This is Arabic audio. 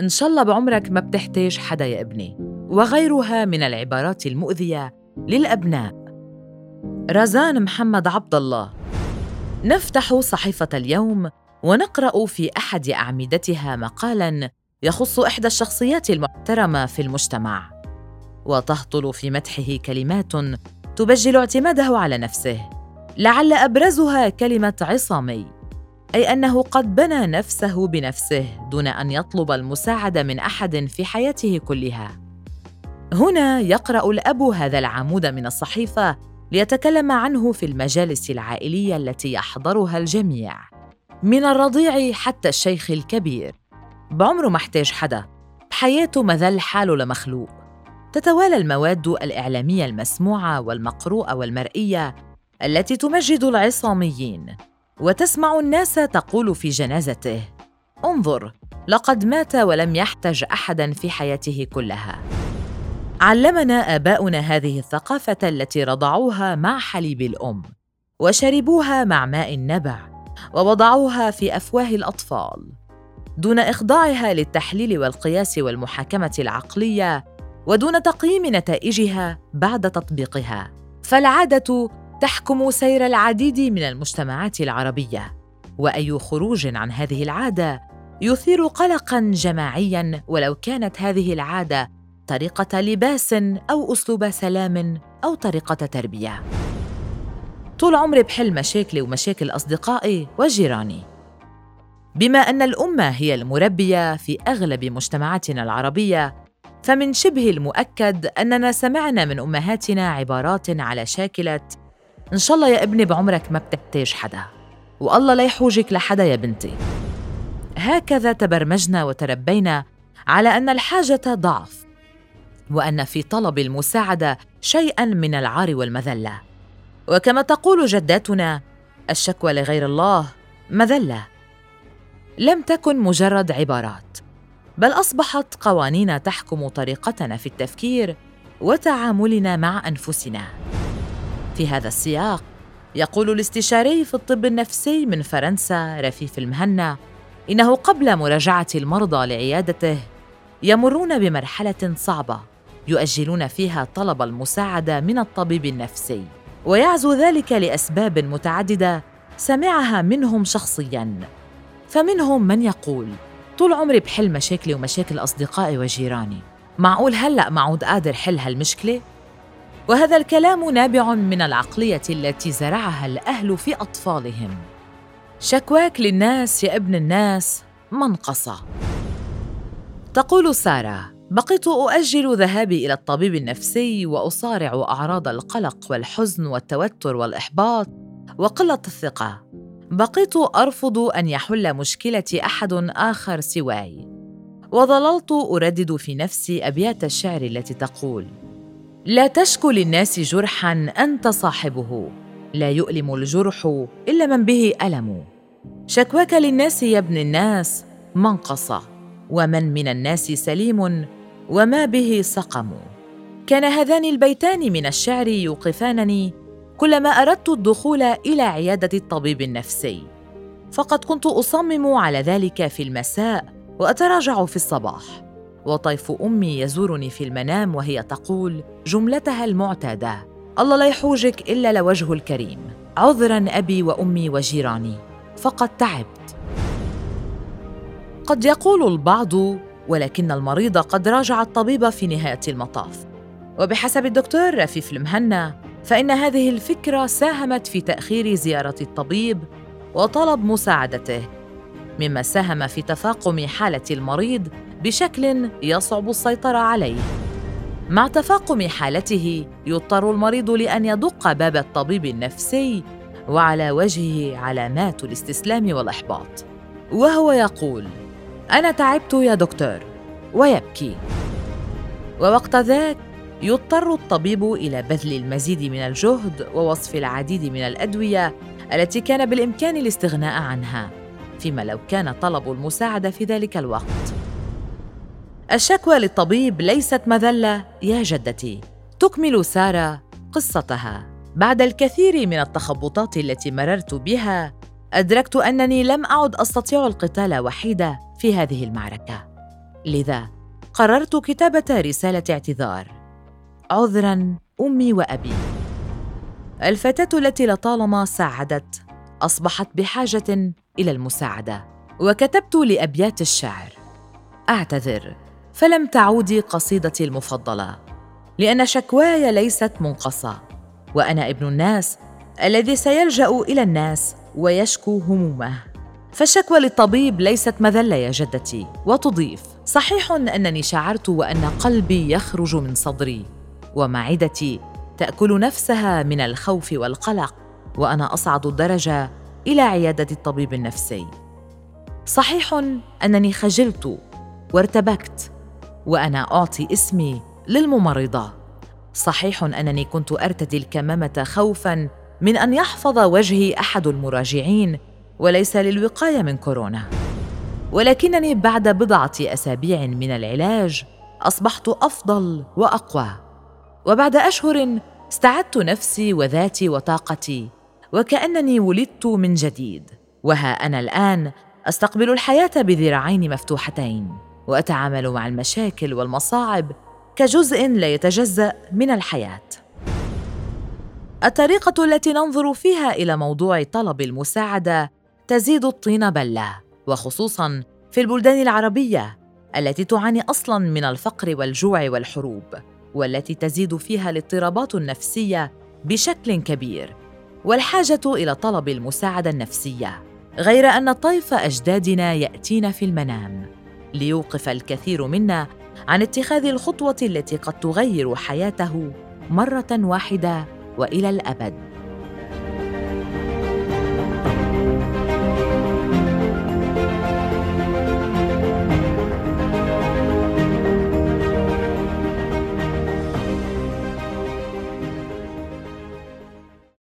إن شاء الله بعمرك ما بتحتاج حدا يا ابني. وغيرها من العبارات المؤذية للأبناء. رزان محمد عبد الله. نفتح صحيفة اليوم ونقرأ في أحد أعمدتها مقالاً يخص إحدى الشخصيات المحترمة في المجتمع. وتهطل في مدحه كلمات تبجل اعتماده على نفسه. لعل أبرزها كلمة عصامي. أي أنه قد بنى نفسه بنفسه دون أن يطلب المساعدة من أحد في حياته كلها. هنا يقرأ الأب هذا العمود من الصحيفة ليتكلم عنه في المجالس العائلية التي يحضرها الجميع. من الرضيع حتى الشيخ الكبير. بعمره ما احتاج حدا. بحياته مذل حاله لمخلوق. تتوالى المواد الإعلامية المسموعة والمقروءة والمرئية التي تمجد العصاميين. وتسمع الناس تقول في جنازته. انظر لقد مات ولم يحتج أحدا في حياته كلها. علمنا آباؤنا هذه الثقافة التي رضعوها مع حليب الأم وشربوها مع ماء النبع ووضعوها في أفواه الأطفال. دون إخضاعها للتحليل والقياس والمحاكمة العقلية ودون تقييم نتائجها بعد تطبيقها. فالعادة تحكم سير العديد من المجتمعات العربية وأي خروج عن هذه العادة يثير قلقا جماعيا ولو كانت هذه العادة طريقة لباس أو أسلوب سلام أو طريقة تربية. طول عمري بحل مشاكلي ومشاكل أصدقائي وجيراني. بما أن الأمة هي المربية في أغلب مجتمعاتنا العربية فمن شبه المؤكد أننا سمعنا من أمهاتنا عبارات على شاكلة إن شاء الله يا ابني بعمرك ما بتحتاج حدا. والله لا يحوجك لحدا يا بنتي. هكذا تبرمجنا وتربينا على أن الحاجة ضعف وأن في طلب المساعدة شيئا من العار والمذلة. وكما تقول جداتنا الشكوى لغير الله مذلة. لم تكن مجرد عبارات بل أصبحت قوانين تحكم طريقتنا في التفكير وتعاملنا مع أنفسنا. في هذا السياق. يقول الاستشاري في الطب النفسي من فرنسا رفيف المهنا إنه قبل مراجعة المرضى لعيادته يمرون بمرحلة صعبة يؤجلون فيها طلب المساعدة من الطبيب النفسي ويعزو ذلك لأسباب متعددة سمعها منهم شخصيا. فمنهم من يقول طول عمري بحل مشاكلي ومشاكل أصدقائي وجيراني. معقول هلأ معود قادر حل هالمشكلة؟ وهذا الكلام نابع من العقلية التي زرعها الأهل في أطفالهم. شكواك للناس يا ابن الناس منقصة. تقول سارة بقيت أؤجل ذهابي إلى الطبيب النفسي وأصارع أعراض القلق والحزن والتوتر والإحباط وقلة الثقة. بقيت أرفض أن يحل مشكلتي أحد آخر سواي. وظللت أردد في نفسي أبيات الشعر التي تقول لا تشكو للناس جرحا أنت صاحبه. لا يؤلم الجرح إلا من به ألم. شكواك للناس يا ابن الناس منقصه ومن من الناس سليم وما به سقم. كان هذان البيتان من الشعر يوقفانني كلما أردت الدخول إلى عيادة الطبيب النفسي. فقد كنت أصمم على ذلك في المساء وأتراجع في الصباح. وطيف أمي يزورني في المنام وهي تقول جملتها المعتادة. الله لا يحوجك إلا لوجه الكريم. عذرا أبي وأمي وجيراني. فقد تعبت. قد يقول البعض ولكن المريض قد راجع الطبيب في نهاية المطاف. وبحسب الدكتور رفيف المهنا فإن هذه الفكرة ساهمت في تأخير زيارة الطبيب وطلب مساعدته مما ساهم في تفاقم حالة المريض بشكل يصعب السيطرة عليه. مع تفاقم حالته يضطر المريض لأن يدق باب الطبيب النفسي وعلى وجهه علامات الاستسلام والإحباط. وهو يقول أنا تعبت يا دكتور. ويبكي. ووقت ذاك يضطر الطبيب إلى بذل المزيد من الجهد ووصف العديد من الأدوية التي كان بالإمكان الاستغناء عنها فيما لو كان طلب المساعدة في ذلك الوقت. الشكوى للطبيب ليست مذلة يا جدتي. تكمل سارة قصتها. بعد الكثير من التخبطات التي مررت بها أدركت أنني لم أعد أستطيع القتال وحيدة في هذه المعركة. لذا قررت كتابة رسالة اعتذار. عذرا أمي وأبي. الفتاة التي لطالما ساعدت أصبحت بحاجة إلى المساعدة. وكتبت لأبيات الشعر. أعتذر. فلم تعودي قصيدتي المفضلة لأن شكواي ليست منقصة وأنا ابن الناس الذي سيلجأ إلى الناس ويشكو همومه. فالشكوى للطبيب ليست مذلة يا جدتي وتضيف صحيح أنني شعرت وأن قلبي يخرج من صدري ومعدتي تأكل نفسها من الخوف والقلق وأنا أصعد الدرجة إلى عيادة الطبيب النفسي. صحيح أنني خجلت وارتبكت وأنا أعطي اسمي للممرضة. صحيح أنني كنت أرتدي الكمامة خوفا من أن يحفظ وجهي أحد المراجعين وليس للوقاية من كورونا. ولكنني بعد بضعة أسابيع من العلاج أصبحت أفضل وأقوى. وبعد أشهر استعدت نفسي وذاتي وطاقتي وكأنني ولدت من جديد. وها أنا الآن أستقبل الحياة بذراعين مفتوحتين. وأتعامل مع المشاكل والمصاعب كجزء لا يتجزأ من الحياة. الطريقة التي ننظر فيها إلى موضوع طلب المساعدة تزيد الطين بلة وخصوصا في البلدان العربية التي تعاني أصلا من الفقر والجوع والحروب والتي تزيد فيها الاضطرابات النفسية بشكل كبير. والحاجة إلى طلب المساعدة النفسية غير أن طيف أجدادنا يأتينا في المنام. ليوقف الكثير منا عن اتخاذ الخطوة التي قد تغير حياته مرة واحدة وإلى الأبد.